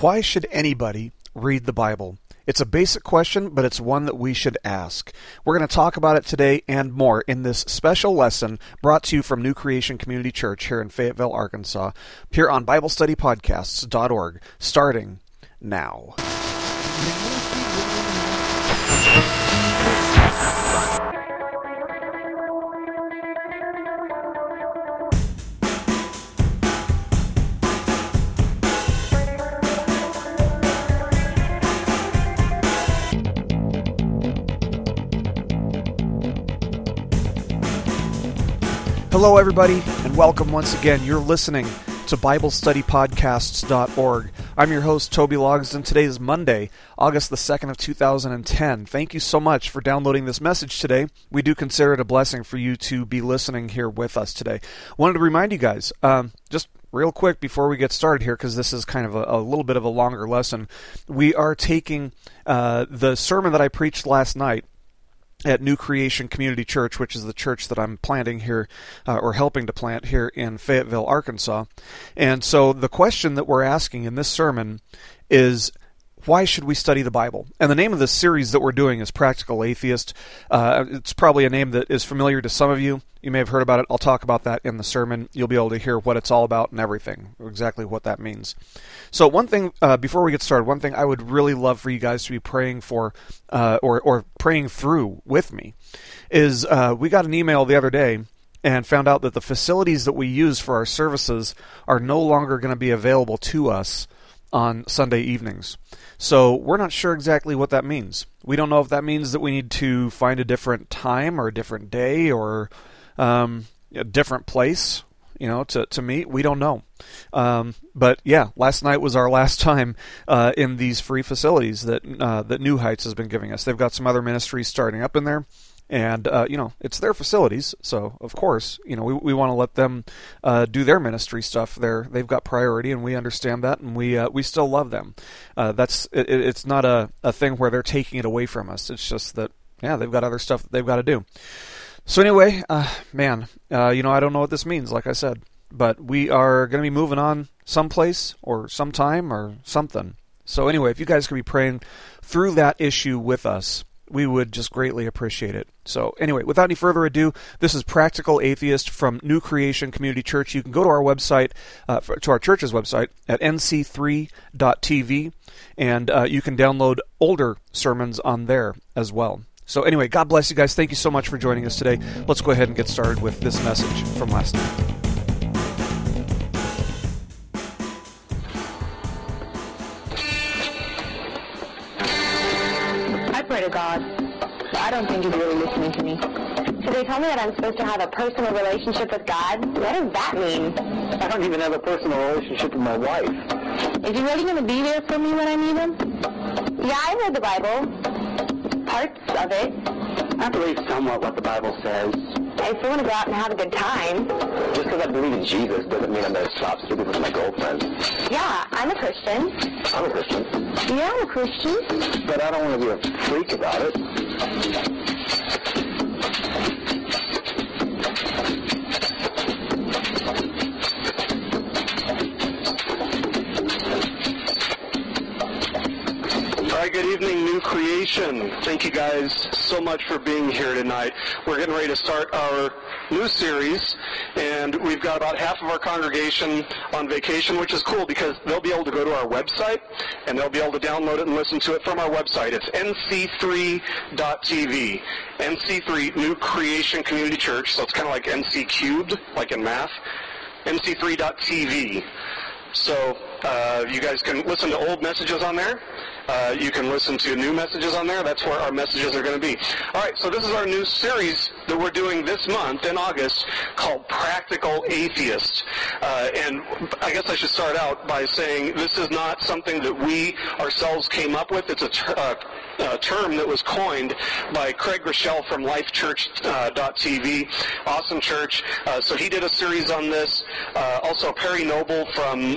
Why should anybody read the Bible? It's a basic question, but it's one that we should ask. We're going to talk about it today and more in this special lesson brought to you from New Creation Community Church here in Fayetteville, Arkansas, here on BibleStudyPodcasts.org, starting now. Hello, everybody, and welcome once again. You're listening to BibleStudyPodcasts.org. I'm your host, Toby Logsden. Today is Monday, August the 2nd of 2010. Thank you so much for downloading this message today. We do consider it a blessing for you to be listening here with us today. Wanted to remind you guys, um, just real quick before we get started here, because this is kind of a, a, little bit of a longer lesson, we are taking uh, the sermon that I preached last night at New Creation Community Church, which is the church that I'm planting here uh, or helping to plant here in Fayetteville, Arkansas. And so the question that we're asking in this sermon is why should we study the Bible? And the name of the series that we're doing is Practical Atheist. Uh, it's probably a name that is familiar to some of you. You may have heard about it. I'll talk about that in the sermon. You'll be able to hear what it's all about and everything, exactly what that means. So, one thing uh, before we get started, one thing I would really love for you guys to be praying for, uh, or or praying through with me, is uh, we got an email the other day and found out that the facilities that we use for our services are no longer going to be available to us on Sunday evenings. So we're not sure exactly what that means. We don't know if that means that we need to find a different time or a different day or um, a different place, you know, to, to meet. We don't know. Um, but yeah, last night was our last time uh, in these free facilities that uh, that New Heights has been giving us. They've got some other ministries starting up in there and uh, you know it's their facilities so of course you know we, we want to let them uh, do their ministry stuff there. They've got priority and we understand that and we uh, we still love them. Uh, that's it, it's not a, a thing where they're taking it away from us. It's just that yeah they've got other stuff that they've got to do. So anyway uh, man uh, you know I don't know what this means like I said but we are going to be moving on someplace or sometime or something. So anyway if you guys can be praying through that issue with us we would just greatly appreciate it. So, anyway, without any further ado, this is Practical Atheist from New Creation Community Church. You can go to our website, uh, to our church's website at nc3.tv, and uh, you can download older sermons on there as well. So, anyway, God bless you guys. Thank you so much for joining us today. Let's go ahead and get started with this message from last night. God. I don't think he's really listening to me. So they tell me that I'm supposed to have a personal relationship with God. What does that mean? I don't even have a personal relationship with my wife. Is he really going to be there for me when I need him? Yeah, I read the Bible. Parts of it. I believe somewhat what the Bible says. I still want to go out and have a good time. Just because I believe in Jesus doesn't mean I'm going to stop sleeping with my girlfriend. Yeah, I'm a Christian. I'm a Christian. Yeah, I'm a Christian. But I don't want to be a freak about it. New Creation. Thank you guys so much for being here tonight. We're getting ready to start our new series, and we've got about half of our congregation on vacation, which is cool because they'll be able to go to our website and they'll be able to download it and listen to it from our website. It's nc3.tv. NC3, New Creation Community Church, so it's kind of like NC cubed, like in math. NC3.tv. So uh, you guys can listen to old messages on there. Uh, you can listen to new messages on there. That's where our messages are going to be. All right, so this is our new series that we're doing this month in August called Practical Atheist. Uh, and I guess I should start out by saying this is not something that we ourselves came up with. It's a uh, uh, term that was coined by Craig Groeschel from LifeChurch.tv, uh, awesome church. Uh, so he did a series on this. also, Perry Noble from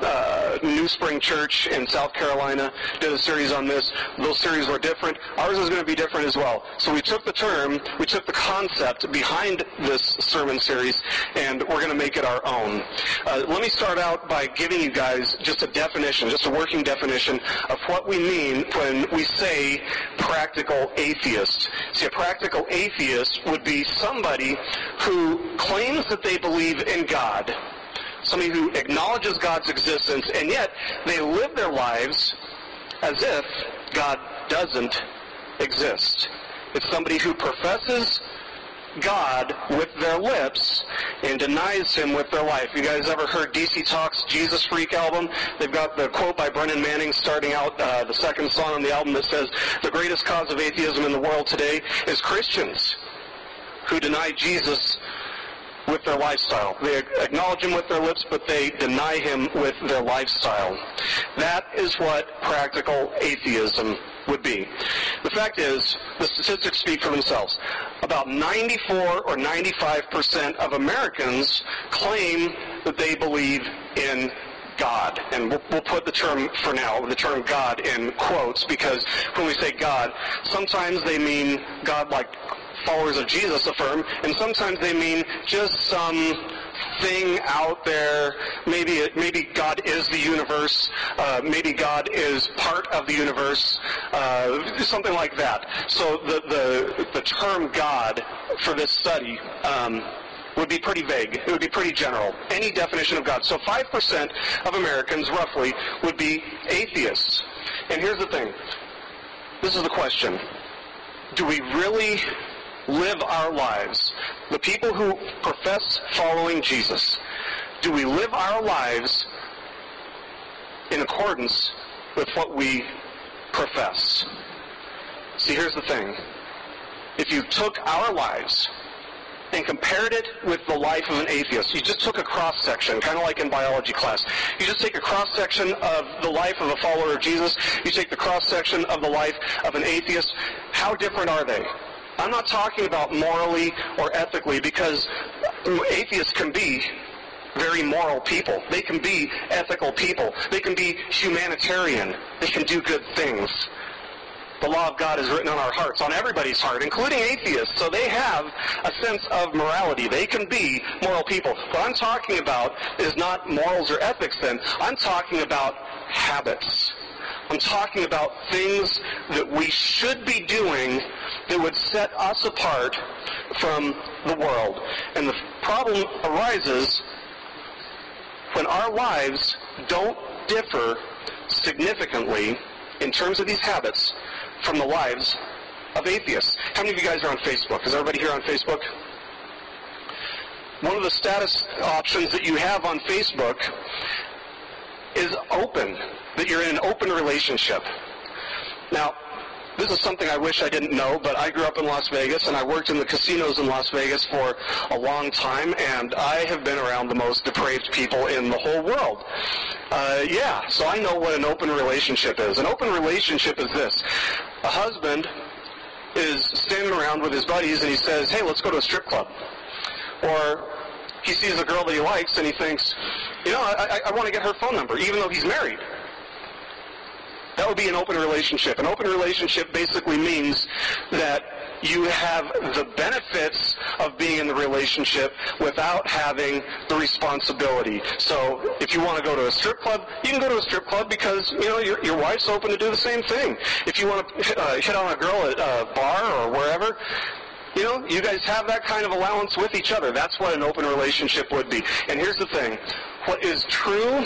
New Spring Church in South Carolina did a series series on this. Those series were different. Ours is going to be different as well. So we took the term, we took the concept behind this sermon series, and we're going to make it our own. Uh, let me start out by giving you guys just a definition, just a working definition of what we mean when we say practical atheists. See, a practical atheist would be somebody who claims that they believe in God somebody who acknowledges God's existence, and yet they live their lives as if God doesn't exist. It's somebody who professes God with their lips and denies him with their life. You guys ever heard DC Talk's Jesus Freak album? They've got the quote by Brennan Manning starting out uh, the second song on the album that says, The greatest cause of atheism in the world today is Christians who deny Jesus with their lifestyle. They acknowledge him with their lips, but they deny him with their lifestyle. That is what practical atheism would be. The fact is, the statistics speak for themselves. About 94 or 95% of Americans claim that they believe in God. And we'll, put the term, for now, the term God in quotes because when we say God, sometimes they mean God like followers of Jesus affirm, and sometimes they mean just some thing out there. Maybe maybe God is the universe. Uh, maybe God is part of the universe. Uh, something like that. So the the the term God for this study. Um, would be pretty vague. It would be pretty general. Any definition of God. So 5% of Americans, roughly, would be atheists. And here's the thing. This is the question. Do we really live our lives, the people who profess following Jesus, do we live our lives in accordance with what we profess? See, here's the thing. If you took our lives and compared it with the life of an atheist. You just took a cross section, kind of like in biology class. You just take a cross section of the life of a follower of Jesus. You take the cross section of the life of an atheist. How different are they? I'm not talking about morally or ethically because atheists can be very moral people. They can be ethical people. They can be humanitarian. They can do good things. The law of God is written on our hearts, on everybody's heart, including atheists. So they have a sense of morality. They can be moral people. What I'm talking about is not morals or ethics then. I'm talking about habits. I'm talking about things that we should be doing that would set us apart from the world. And the problem arises when our lives don't differ significantly in terms of these habits from the lives of atheists. How many of you guys are on Facebook? Is everybody here on Facebook? One of the status options that you have on Facebook is open that you're in an open relationship. Now, this is something I wish I didn't know, but I grew up in Las Vegas and I worked in the casinos in Las Vegas for a long time, and I have been around the most depraved people in the whole world. Uh, yeah, so I know what an open relationship is. An open relationship is this a husband is standing around with his buddies and he says, hey, let's go to a strip club. Or he sees a girl that he likes and he thinks, you know, I, I, I want to get her phone number, even though he's married. That would be an open relationship. An open relationship basically means that you have the benefits of being in the relationship without having the responsibility. So if you want to go to a strip club, you can go to a strip club because you know your, your wife's open to do the same thing. If you want to uh, hit on a girl at a bar or wherever, you know, you guys have that kind of allowance with each other. That's what an open relationship would be. And here's the thing. What is true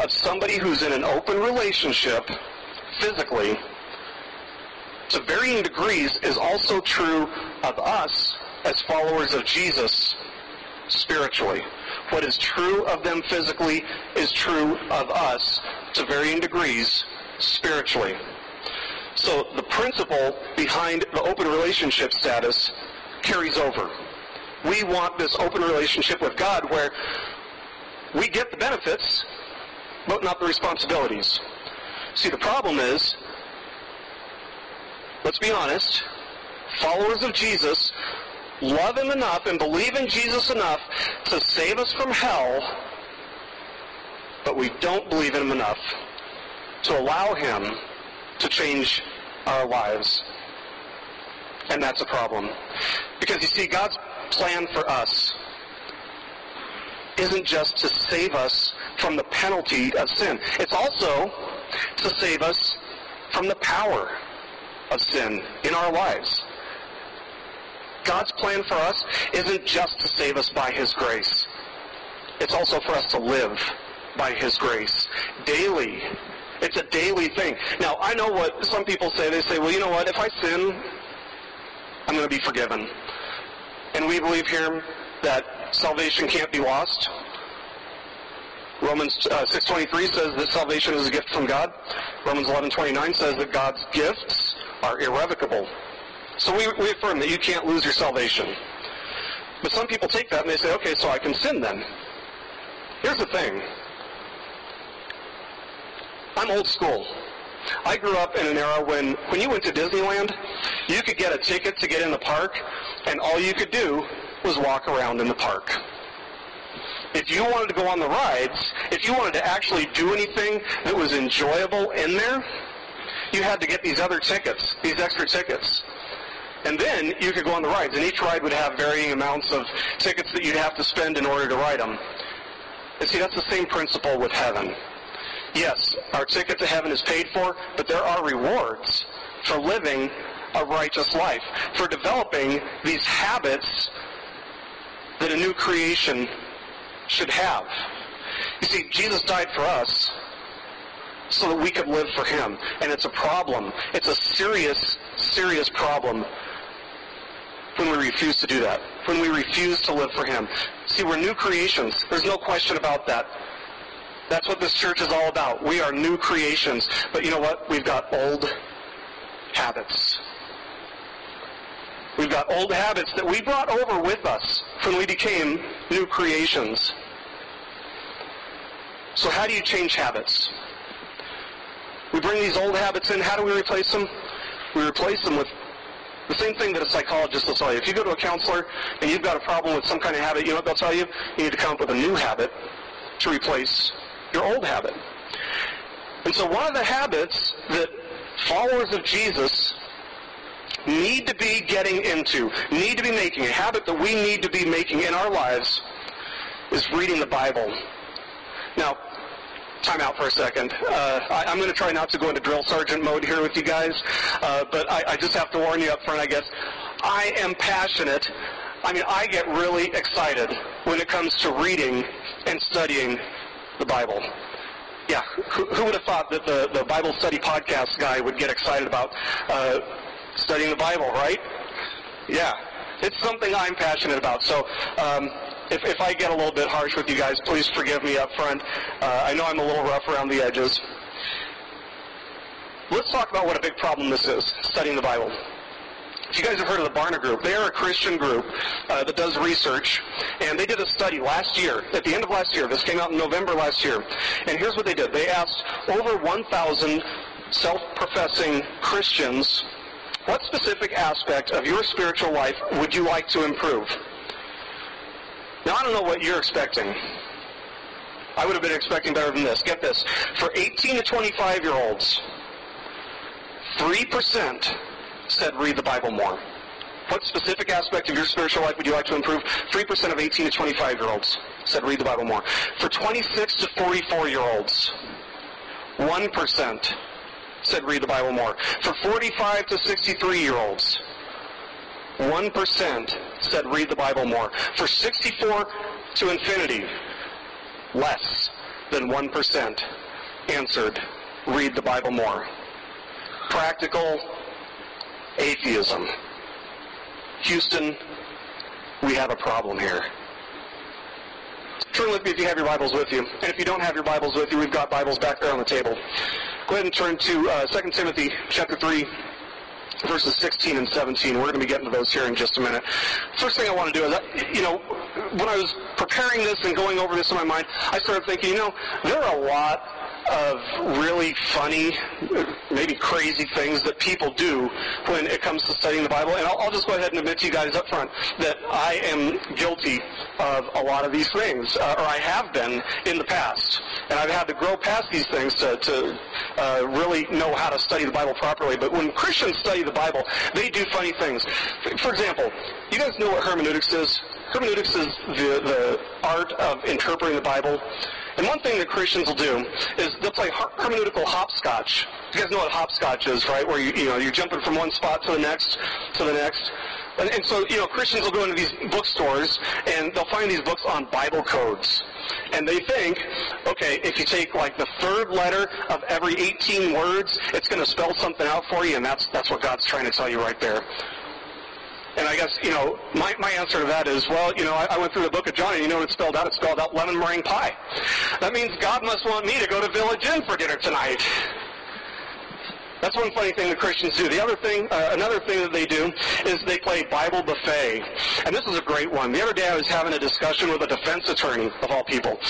of somebody who's in an open relationship physically to varying degrees is also true of us as followers of Jesus spiritually. What is true of them physically is true of us to varying degrees spiritually. So the principle behind the open relationship status carries over. We want this open relationship with God where we get the benefits, but not the responsibilities. See, the problem is, let's be honest, followers of Jesus love him enough and believe in Jesus enough to save us from hell, but we don't believe in him enough to allow him to change our lives. And that's a problem. Because you see, God's plan for us isn't just to save us from the penalty of sin. It's also to save us from the power of sin in our lives. God's plan for us isn't just to save us by His grace. It's also for us to live by His grace daily. It's a daily thing. Now, I know what some people say. They say, well, you know what? If I sin, I'm going to be forgiven. And we believe here that salvation can't be lost. Romans uh, 6.23 says that salvation is a gift from God. Romans 11.29 says that God's gifts are irrevocable. So we, we affirm that you can't lose your salvation. But some people take that and they say, okay, so I can sin then. Here's the thing. I'm old school. I grew up in an era when, when you went to Disneyland, you could get a ticket to get in the park, and all you could do was walk around in the park. If you wanted to go on the rides, if you wanted to actually do anything that was enjoyable in there, you had to get these other tickets, these extra tickets. And then you could go on the rides, and each ride would have varying amounts of tickets that you'd have to spend in order to ride them. And see, that's the same principle with heaven. Yes, our ticket to heaven is paid for, but there are rewards for living a righteous life, for developing these habits that a new creation should have. You see, Jesus died for us so that we could live for him. And it's a problem. It's a serious, serious problem when we refuse to do that, when we refuse to live for him. See, we're new creations. There's no question about that. That's what this church is all about. We are new creations. But you know what? We've got old habits. We've got old habits that we brought over with us when we became new creations. So how do you change habits? We bring these old habits in. How do we replace them? We replace them with the same thing that a psychologist will tell you. If you go to a counselor and you've got a problem with some kind of habit, you know what they'll tell you? You need to come up with a new habit to replace your old habit. And so one of the habits that followers of Jesus need to be getting into, need to be making, a habit that we need to be making in our lives is reading the Bible. Now, time out for a second. Uh, I, am going to try not to go into drill sergeant mode here with you guys, uh, but I, I just have to warn you up front, I guess. I am passionate. I mean, I get really excited when it comes to reading and studying the Bible. Yeah, who, who would have thought that the, the Bible study podcast guy would get excited about uh, studying the Bible, right? Yeah, it's something I'm passionate about. So um, if, if I get a little bit harsh with you guys, please forgive me up front. Uh, I know I'm a little rough around the edges. Let's talk about what a big problem this is, studying the Bible. If you guys have heard of the Barna Group, they are a Christian group uh, that does research, and they did a study last year, at the end of last year. This came out in November last year. And here's what they did. They asked over 1,000 self-professing Christians, what specific aspect of your spiritual life would you like to improve? Now, I don't know what you're expecting. I would have been expecting better than this. Get this. For 18 to 25 year olds, 3% said read the Bible more. What specific aspect of your spiritual life would you like to improve? 3% of 18 to 25 year olds said read the Bible more. For 26 to 44 year olds, 1% said read the Bible more. For 45 to 63 year olds, 1% said read the Bible more. For 64 to infinity, less than 1% answered read the Bible more. Practical atheism. Houston, we have a problem here. Turn with me if you have your Bibles with you. And if you don't have your Bibles with you, we've got Bibles back there on the table. Go ahead and turn to uh, 2 Timothy chapter 3, verses 16 and 17. We're going to be getting to those here in just a minute. First thing I want to do is, you know, when I was preparing this and going over this in my mind, I started thinking, you know, there are a lot of really funny, maybe crazy things that people do when it comes to studying the Bible. And I'll, I'll, just go ahead and admit to you guys up front that I am guilty of a lot of these things, uh, or I have been in the past. And I've had to grow past these things to, to uh, really know how to study the Bible properly. But when Christians study the Bible, they do funny things. For example, you guys know what hermeneutics is? Hermeneutics is the, the art of interpreting the Bible. And one thing that Christians will do is they'll play hermeneutical hopscotch. You guys know what hopscotch is, right? Where you, you know, you're jumping from one spot to the next, to the next. And, and so, you know, Christians will go into these bookstores and they'll find these books on Bible codes. And they think, okay, if you take like the third letter of every 18 words, it's going to spell something out for you, and that's, that's what God's trying to tell you right there. And I guess, you know, my, my answer to that is, well, you know, I, I went through the book of John and you know what it spelled out? It spelled out lemon meringue pie. That means God must want me to go to Village Inn for dinner tonight. That's one funny thing that Christians do. The other thing, uh, another thing that they do is they play Bible buffet. And this is a great one. The other day I was having a discussion with a defense attorney, of all people,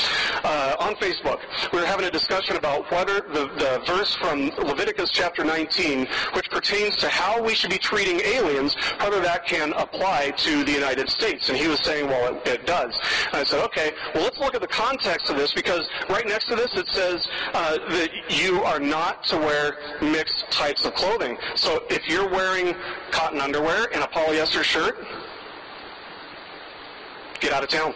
uh, on Facebook. We were having a discussion about whether the, the verse from Leviticus chapter 19, which pertains to how we should be treating aliens, whether that can apply to the United States. And he was saying, well, it, it does. And I said, okay, well, let's look at the context of this because right next to this it says uh, that you are not to wear mixed types of clothing. So if you're wearing cotton underwear and a polyester shirt, get out of town.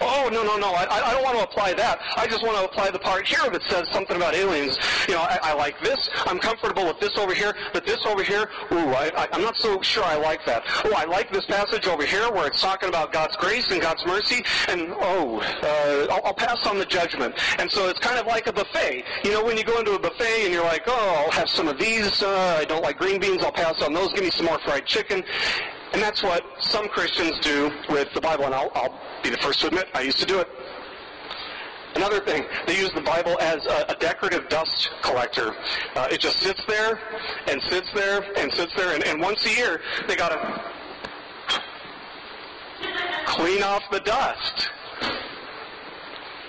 Oh, no, no, no, I, I don't want to apply that. I just want to apply the part here that says something about aliens. You know, I, I like this. I'm comfortable with this over here, but this over here, ooh, I, I, I'm not so sure I like that. Oh, I like this passage over here where it's talking about God's grace and God's mercy, and oh, uh, I'll, I'll pass on the judgment. And so it's kind of like a buffet. You know, when you go into a buffet and you're like, oh, I'll have some of these. Uh, I don't like green beans. I'll pass on those. Give me some more fried chicken. And that's what some Christians do with the Bible, and I'll, I'll be the first to admit I used to do it. Another thing, they use the Bible as a, a decorative dust collector. Uh, it just sits there and sits there and sits there, and, and once a year they got to clean off the dust.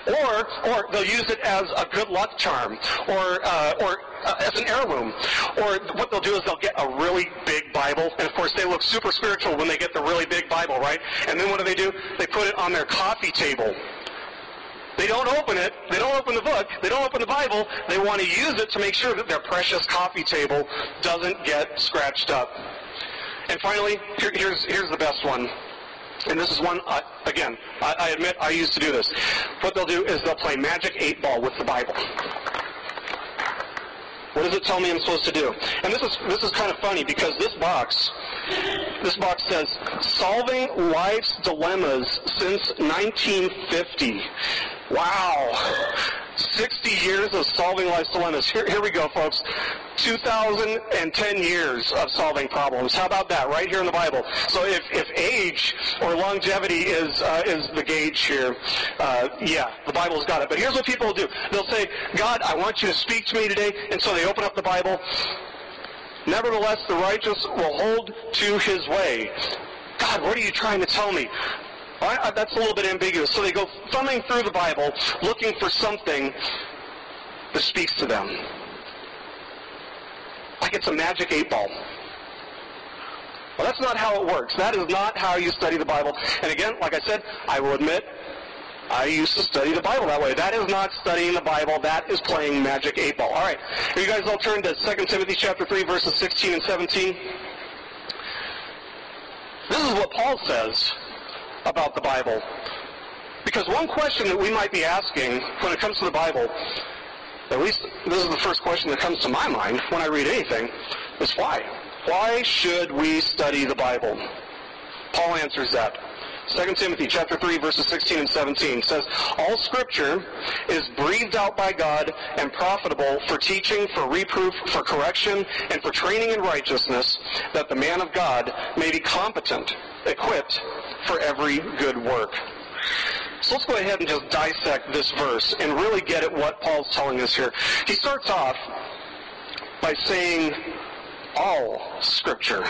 Or, or they'll use it as a good luck charm, or, uh, or uh, as an heirloom. Or what they'll do is they'll get a really big Bible, and of course they look super spiritual when they get the really big Bible, right? And then what do they do? They put it on their coffee table. They don't open it. They don't open the book. They don't open the Bible. They want to use it to make sure that their precious coffee table doesn't get scratched up. And finally, here, here's, here's the best one. And this is one, uh, again, I, I admit I used to do this. What they'll do is they'll play Magic 8 Ball with the Bible. What does it tell me I'm supposed to do? And this is this is kind of funny because this box, this box says solving life's dilemmas since 1950. Wow. 60 years of solving life's dilemmas. Here, here we go, folks. 2010 years of solving problems. How about that? Right here in the Bible. So if, if age or longevity is uh, is the gauge here, uh, yeah, the Bible's got it. But here's what people will do. They'll say, God, I want you to speak to me today. And so they open up the Bible. Nevertheless, the righteous will hold to his way. God, what are you trying to tell me? I, uh, that's a little bit ambiguous. So they go thumbing through the Bible, looking for something that speaks to them. Like it's a magic eight ball. Well, that's not how it works. That is not how you study the Bible. And again, like I said, I will admit, I used to study the Bible that way. That is not studying the Bible. That is playing magic eight ball. All right. You guys all turn to 2 Timothy chapter 3, verses 16 and 17. This is what Paul says about the Bible. Because one question that we might be asking when it comes to the Bible, at least this is the first question that comes to my mind when I read anything, is why? Why should we study the Bible? Paul answers that. 2 Timothy chapter 3 verses 16 and 17 says, All scripture is breathed out by God and profitable for teaching, for reproof, for correction, and for training in righteousness, that the man of God may be competent, equipped for every good work. So let's go ahead and just dissect this verse and really get at what Paul's telling us here. He starts off by saying all scripture.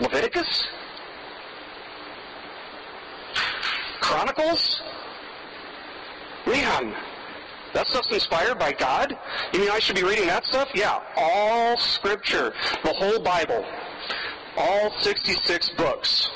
Leviticus? Chronicles? Man, that stuff's inspired by God? You mean I should be reading that stuff? Yeah, all scripture, the whole Bible, all 66 books.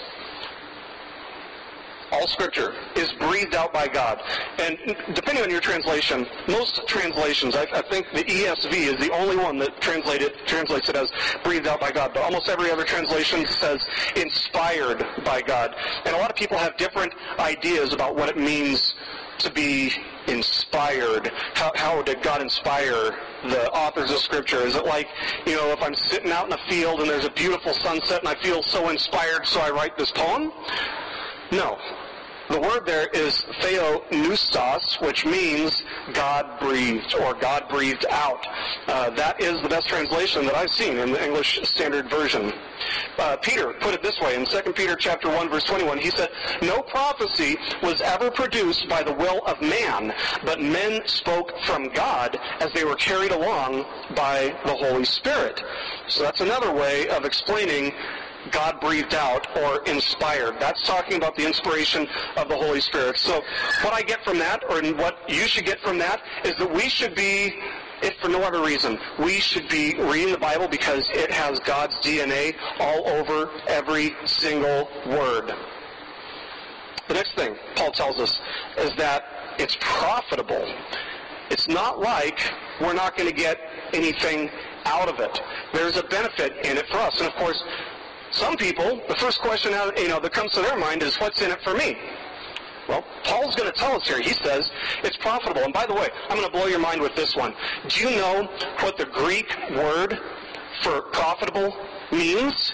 All scripture is breathed out by God. And depending on your translation, most translations, I, I think the ESV is the only one that translates it as breathed out by God. But almost every other translation says inspired by God. And a lot of people have different ideas about what it means to be inspired. How, how did God inspire the authors of Scripture? Is it like, you know, if I'm sitting out in a field and there's a beautiful sunset and I feel so inspired, so I write this poem? No. The word there is theopneustos, which means God breathed or God breathed out. Uh, that is the best translation that I've seen in the English Standard Version. Uh, Peter put it this way in 2 Peter chapter 1 verse 21. He said, No prophecy was ever produced by the will of man, but men spoke from God as they were carried along by the Holy Spirit. So that's another way of explaining God breathed out or inspired. That's talking about the inspiration of the Holy Spirit. So what I get from that, or what you should get from that, is that we should be, if for no other reason, we should be reading the Bible because it has God's DNA all over every single word. The next thing Paul tells us is that it's profitable. It's not like we're not going to get anything out of it. There's a benefit in it for us. And of course, some people, the first question you know that comes to their mind is, what's in it for me? Well, Paul's going to tell us here. He says it's profitable. And by the way, I'm going to blow your mind with this one. Do you know what the Greek word for profitable means?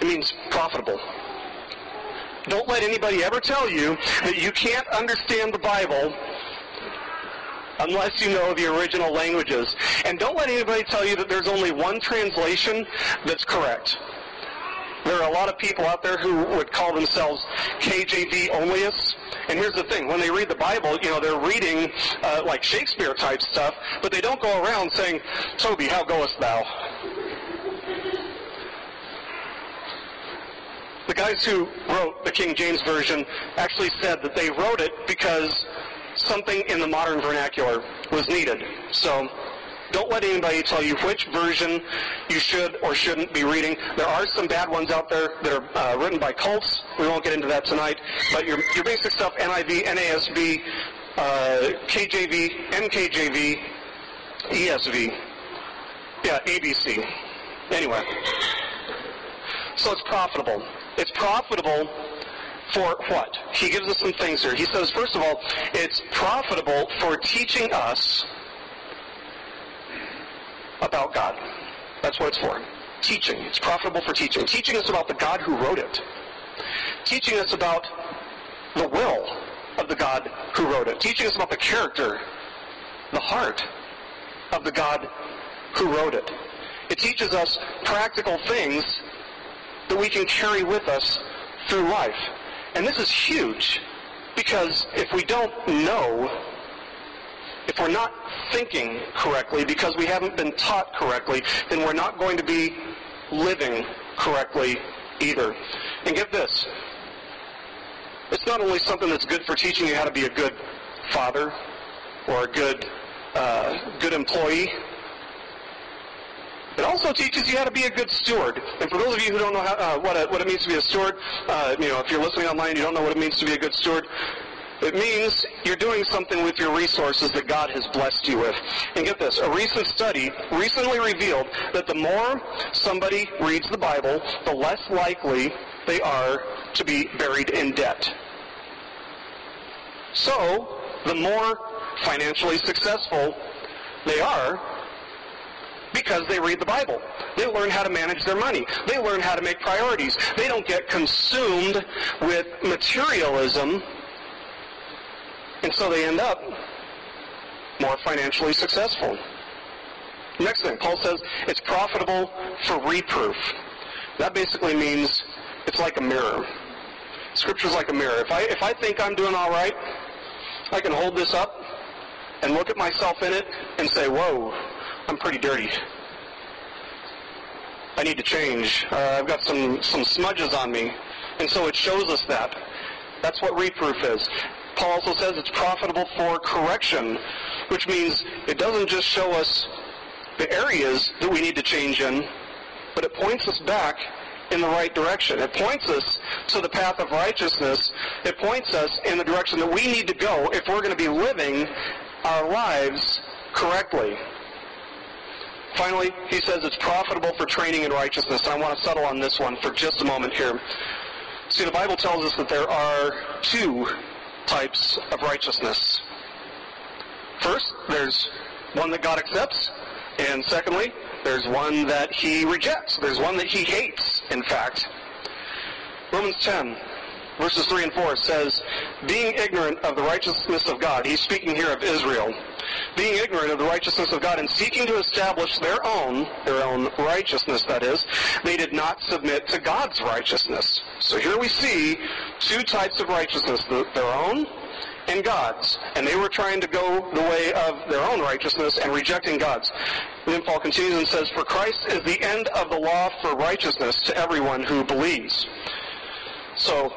It means profitable. Don't let anybody ever tell you that you can't understand the Bible unless you know the original languages. And don't let anybody tell you that there's only one translation that's correct. There are a lot of people out there who would call themselves KJV onlyists. And here's the thing, when they read the Bible, you know, they're reading uh, like Shakespeare type stuff, but they don't go around saying, Toby, how goest thou? The guys who wrote the King James Version actually said that they wrote it because something in the modern vernacular was needed. So don't let anybody tell you which version you should or shouldn't be reading. There are some bad ones out there that are uh, written by cults. We won't get into that tonight. But your, your basic stuff, NIV, NASB, uh, KJV, NKJV, ESV. Yeah, ABC. Anyway. So it's profitable. It's profitable for what? He gives us some things here. He says, first of all, it's profitable for teaching us about God. That's what it's for. Teaching. It's profitable for teaching. Teaching us about the God who wrote it. Teaching us about the will of the God who wrote it. Teaching us about the character, the heart of the God who wrote it. It teaches us practical things that we can carry with us through life. And this is huge because if we don't know, if we're not thinking correctly because we haven't been taught correctly, then we're not going to be living correctly either. And get this. It's not only something that's good for teaching you how to be a good father or a good uh, good employee, it also teaches you how to be a good steward. And for those of you who don't know how, uh, what, a, what it means to be a steward, uh, you know, if you're listening online you don't know what it means to be a good steward, it means you're doing something with your resources that God has blessed you with. And get this, a recent study recently revealed that the more somebody reads the Bible, the less likely they are to be buried in debt. So, the more financially successful they are, because they read the Bible. They learn how to manage their money. They learn how to make priorities. They don't get consumed with materialism, and so they end up more financially successful. Next thing, Paul says it's profitable for reproof. That basically means it's like a mirror. Scripture's like a mirror. If I if I think I'm doing all right, I can hold this up and look at myself in it and say, "Whoa, I'm pretty dirty. I need to change. Uh, I've got some, some smudges on me. And so it shows us that. That's what reproof is. Paul also says it's profitable for correction, which means it doesn't just show us the areas that we need to change in, but it points us back in the right direction. It points us to the path of righteousness. It points us in the direction that we need to go if we're going to be living our lives correctly. Finally, he says it's profitable for training in righteousness. I want to settle on this one for just a moment here. See, the Bible tells us that there are two types of righteousness. First, there's one that God accepts, and secondly, there's one that he rejects. There's one that he hates, in fact. Romans 10, verses 3 and 4 says, Being ignorant of the righteousness of God, he's speaking here of Israel, being ignorant of the righteousness of God and seeking to establish their own, their own righteousness, that is, they did not submit to God's righteousness. So here we see two types of righteousness, their own and God's. And they were trying to go the way of their own righteousness and rejecting God's. And then Paul continues and says, For Christ is the end of the law for righteousness to everyone who believes. So,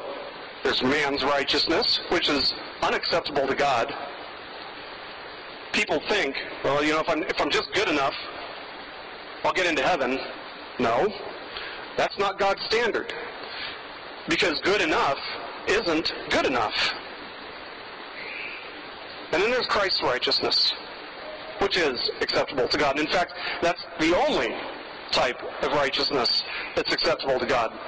there's man's righteousness, which is unacceptable to God. People think, well, you know, if I'm, if I'm just good enough, I'll get into heaven. No, that's not God's standard. Because good enough isn't good enough. And then there's Christ's righteousness, which is acceptable to God. In fact, that's the only type of righteousness that's acceptable to God.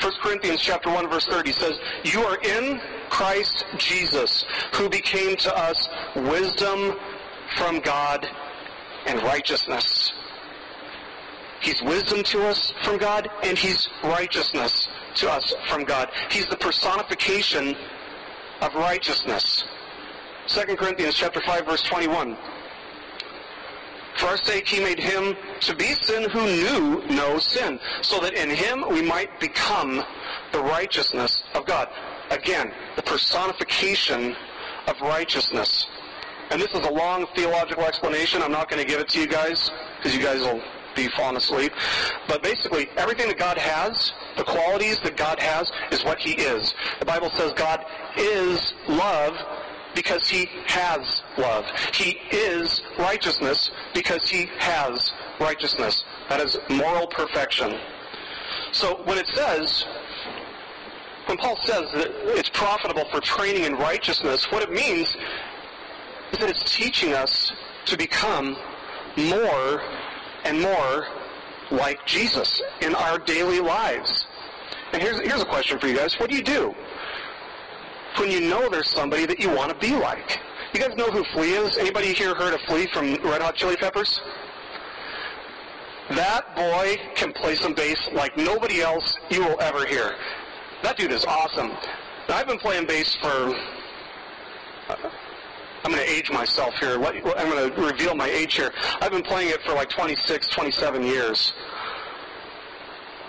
1 Corinthians chapter 1 verse 30 says, You are in Christ Jesus, who became to us wisdom from God and righteousness. He's wisdom to us from God, and He's righteousness to us from God. He's the personification of righteousness. 2 Corinthians chapter 5 verse 21. For our sake he made him to be sin who knew no sin, so that in him we might become the righteousness of God. Again, the personification of righteousness. And this is a long theological explanation. I'm not going to give it to you guys, because you guys will be falling asleep. But basically, everything that God has, the qualities that God has, is what he is. The Bible says God is love, because he has love. He is righteousness because he has righteousness. That is moral perfection. So when it says, when Paul says that it's profitable for training in righteousness, what it means is that it's teaching us to become more and more like Jesus in our daily lives. And here's, here's a question for you guys. What do you do when you know there's somebody that you want to be like. You guys know who Flea is? Anybody here heard of Flea from Red Hot Chili Peppers? That boy can play some bass like nobody else you will ever hear. That dude is awesome. Now, I've been playing bass for. I'm going to age myself here. I'm going to reveal my age here. I've been playing it for like 26, 27 years.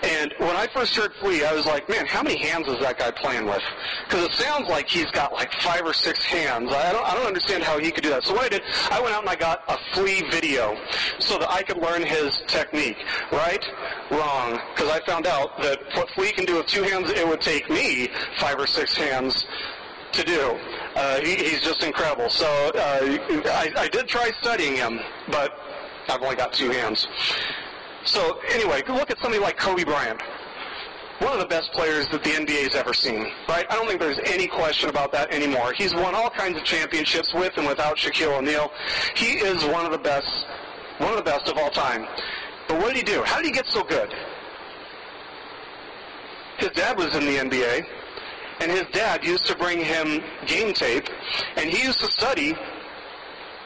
And when I first heard Flea, I was like, man, how many hands is that guy playing with? Because it sounds like he's got like five or six hands. I don't, I don't understand how he could do that. So what I did, I went out and I got a Flea video so that I could learn his technique. Right? Wrong. Because I found out that what Flea can do with two hands, it would take me five or six hands to do. Uh, he, he's just incredible. So uh, I, I did try studying him, but I've only got two hands. So anyway, look at somebody like Kobe Bryant. One of the best players that the NBA's ever seen, right? I don't think there's any question about that anymore. He's won all kinds of championships with and without Shaquille O'Neal. He is one of the best, one of the best of all time. But what did he do? How did he get so good? His dad was in the NBA, and his dad used to bring him game tape, and he used to study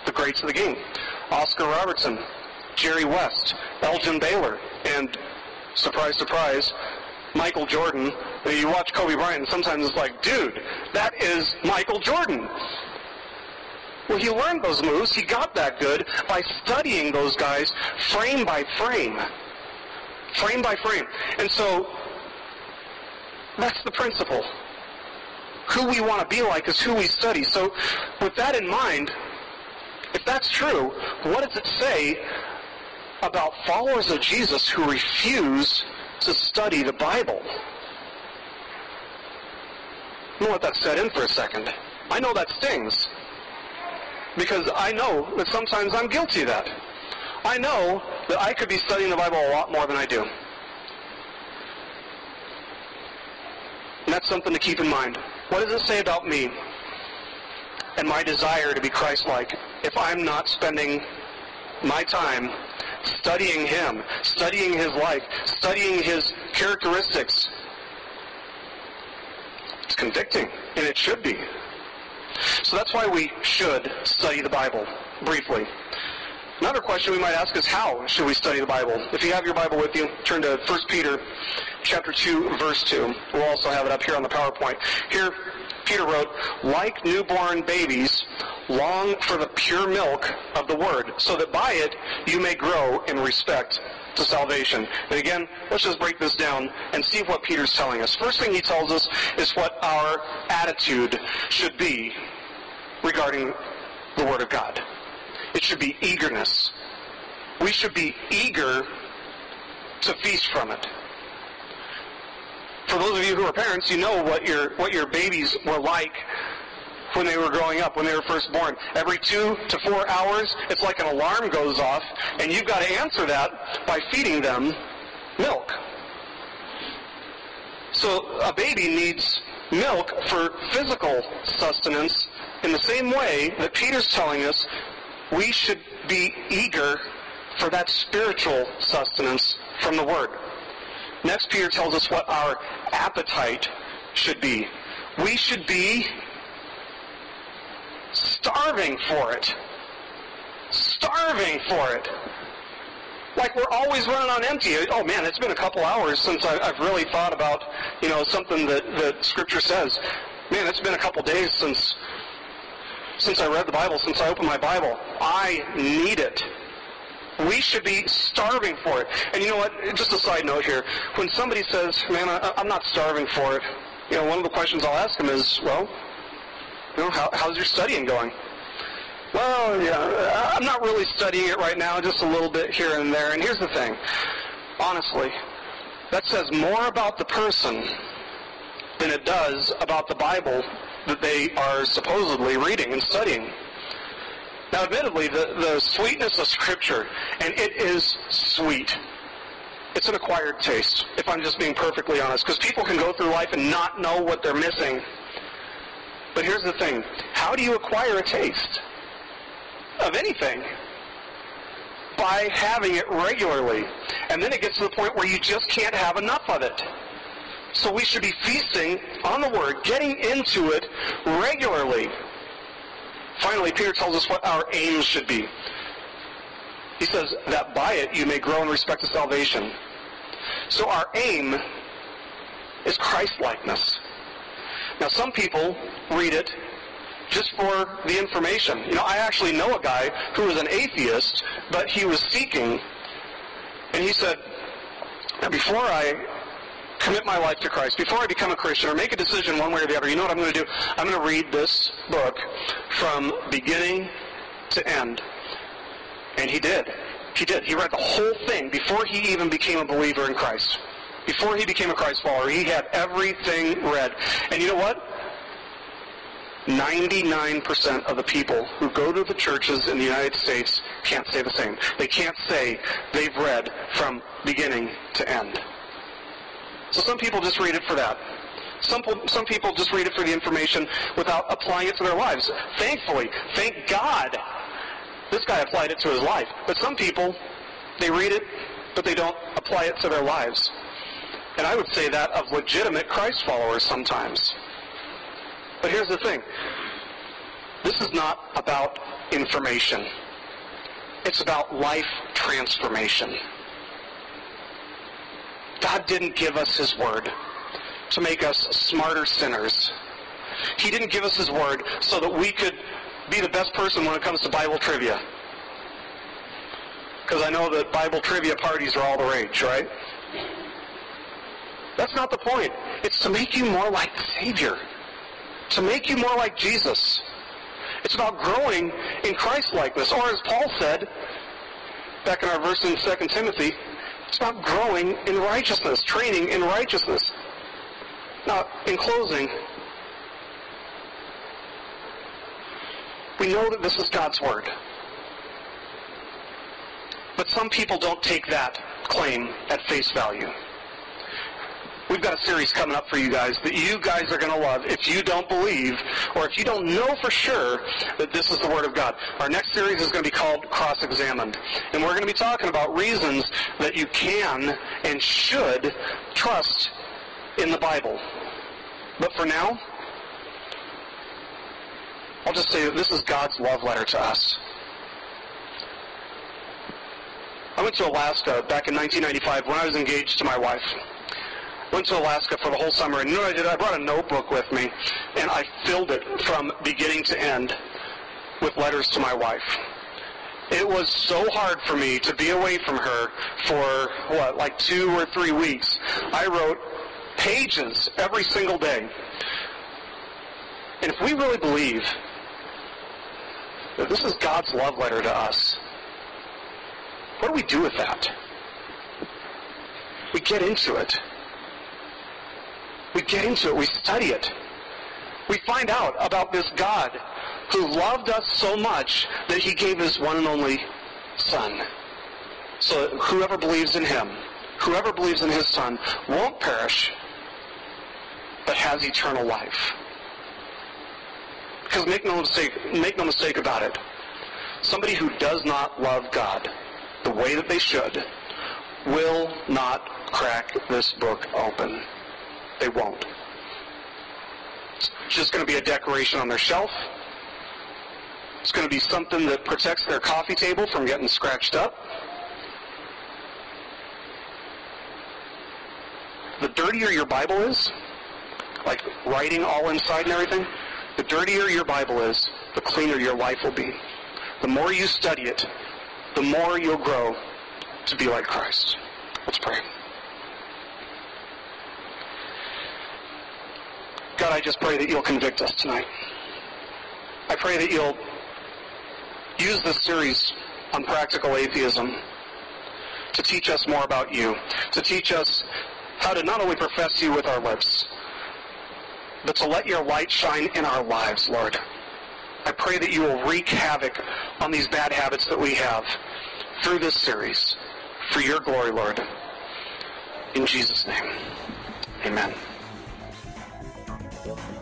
the greats of the game. Oscar Robertson, Jerry West, Elgin Baylor, and surprise, surprise, Michael Jordan. You watch Kobe Bryant, and sometimes it's like, dude, that is Michael Jordan. Well, he learned those moves. He got that good by studying those guys frame by frame. Frame by frame. And so, that's the principle. Who we want to be like is who we study. So, with that in mind, if that's true, what does it say about followers of Jesus who refuse to study the Bible. I'm going to let that set in for a second. I know that stings because I know that sometimes I'm guilty of that. I know that I could be studying the Bible a lot more than I do. And that's something to keep in mind. What does it say about me and my desire to be Christ-like if I'm not spending my time studying Him, studying His life, studying His characteristics? It's convicting, and it should be. So that's why we should study the Bible briefly. Another question we might ask is how should we study the Bible? If you have your Bible with you, turn to 1 Peter chapter 2 verse 2. We'll also have it up here on the PowerPoint. Here Peter wrote, "Like newborn babies, long for the pure milk of the word, so that by it you may grow in respect to salvation." And again, let's just break this down and see what Peter's telling us. First thing he tells us is what our attitude should be regarding the word of God. It should be eagerness. We should be eager to feast from it. For those of you who are parents, you know what your what your babies were like when they were growing up, when they were first born. Every two to four hours, it's like an alarm goes off, and you've got to answer that by feeding them milk. So a baby needs milk for physical sustenance in the same way that Peter's telling us we should be eager for that spiritual sustenance from the Word. Next, Peter tells us what our appetite should be. We should be starving for it. Starving for it. Like we're always running on empty. Oh man, it's been a couple hours since I, have really thought about, you know, something that, that Scripture says. Man, it's been a couple days since since I read the Bible, since I opened my Bible. I need it. We should be starving for it. And you know what? Just a side note here. When somebody says, man, I, am not starving for it, you know, one of the questions I'll ask them is, well, you know, how, how's your studying going? Well, yeah, I'm not really studying it right now, just a little bit here and there. And here's the thing. Honestly, that says more about the person than it does about the Bible that they are supposedly reading and studying. Now, admittedly, the, the sweetness of Scripture, and it is sweet. It's an acquired taste, if I'm just being perfectly honest, because people can go through life and not know what they're missing. But here's the thing how do you acquire a taste of anything? By having it regularly. And then it gets to the point where you just can't have enough of it. So we should be feasting on the Word, getting into it regularly. Finally, Peter tells us what our aims should be. He says that by it you may grow in respect to salvation. So our aim is Christ-likeness. Now, some people read it just for the information. You know, I actually know a guy who was an atheist, but he was seeking, and he said, before I commit my life to Christ, before I become a Christian or make a decision one way or the other, you know what I'm going to do? I'm going to read this book from beginning to end. And he did. He did. He read the whole thing before he even became a believer in Christ. Before he became a Christ follower, he had everything read. And you know what? 99% of the people who go to the churches in the United States can't say the same. They can't say they've read from beginning to end. So some people just read it for that. Some, some people just read it for the information without applying it to their lives. Thankfully, thank God, this guy applied it to his life. But some people, they read it, but they don't apply it to their lives. And I would say that of legitimate Christ followers sometimes. But here's the thing. This is not about information. It's about life transformation. God didn't give us His Word to make us smarter sinners. He didn't give us His Word so that we could be the best person when it comes to Bible trivia. Because I know that Bible trivia parties are all the rage, right? That's not the point. It's to make you more like the Savior. To make you more like Jesus. It's about growing in Christ-likeness. Or as Paul said, back in our verse in 2 Timothy, about growing in righteousness, training in righteousness. Now, in closing, we know that this is God's Word. But some people don't take that claim at face value. We've got a series coming up for you guys that you guys are going to love if you don't believe or if you don't know for sure that this is the Word of God. Our next series is going to be called Cross Examined. And we're going to be talking about reasons that you can and should trust in the Bible. But for now, I'll just say that this is God's love letter to us. I went to Alaska back in 1995 when I was engaged to my wife. Went to Alaska for the whole summer, and you know what I did? I brought a notebook with me, and I filled it from beginning to end with letters to my wife. It was so hard for me to be away from her for, what, like two or three weeks. I wrote pages every single day. And if we really believe that this is God's love letter to us, what do we do with that? We get into it. We get into it. We study it. We find out about this God who loved us so much that he gave his one and only Son. So whoever believes in him, whoever believes in his Son, won't perish, but has eternal life. Because make no mistake, make no mistake about it. Somebody who does not love God the way that they should will not crack this book open. They won't. It's just going to be a decoration on their shelf. It's going to be something that protects their coffee table from getting scratched up. The dirtier your Bible is, like writing all inside and everything, the dirtier your Bible is, the cleaner your life will be. The more you study it, the more you'll grow to be like Christ. Let's pray. God, I just pray that you'll convict us tonight. I pray that you'll use this series on practical atheism to teach us more about you, to teach us how to not only profess you with our lips, but to let your light shine in our lives, Lord. I pray that you will wreak havoc on these bad habits that we have through this series for your glory, Lord. In Jesus' name, amen. Thank you.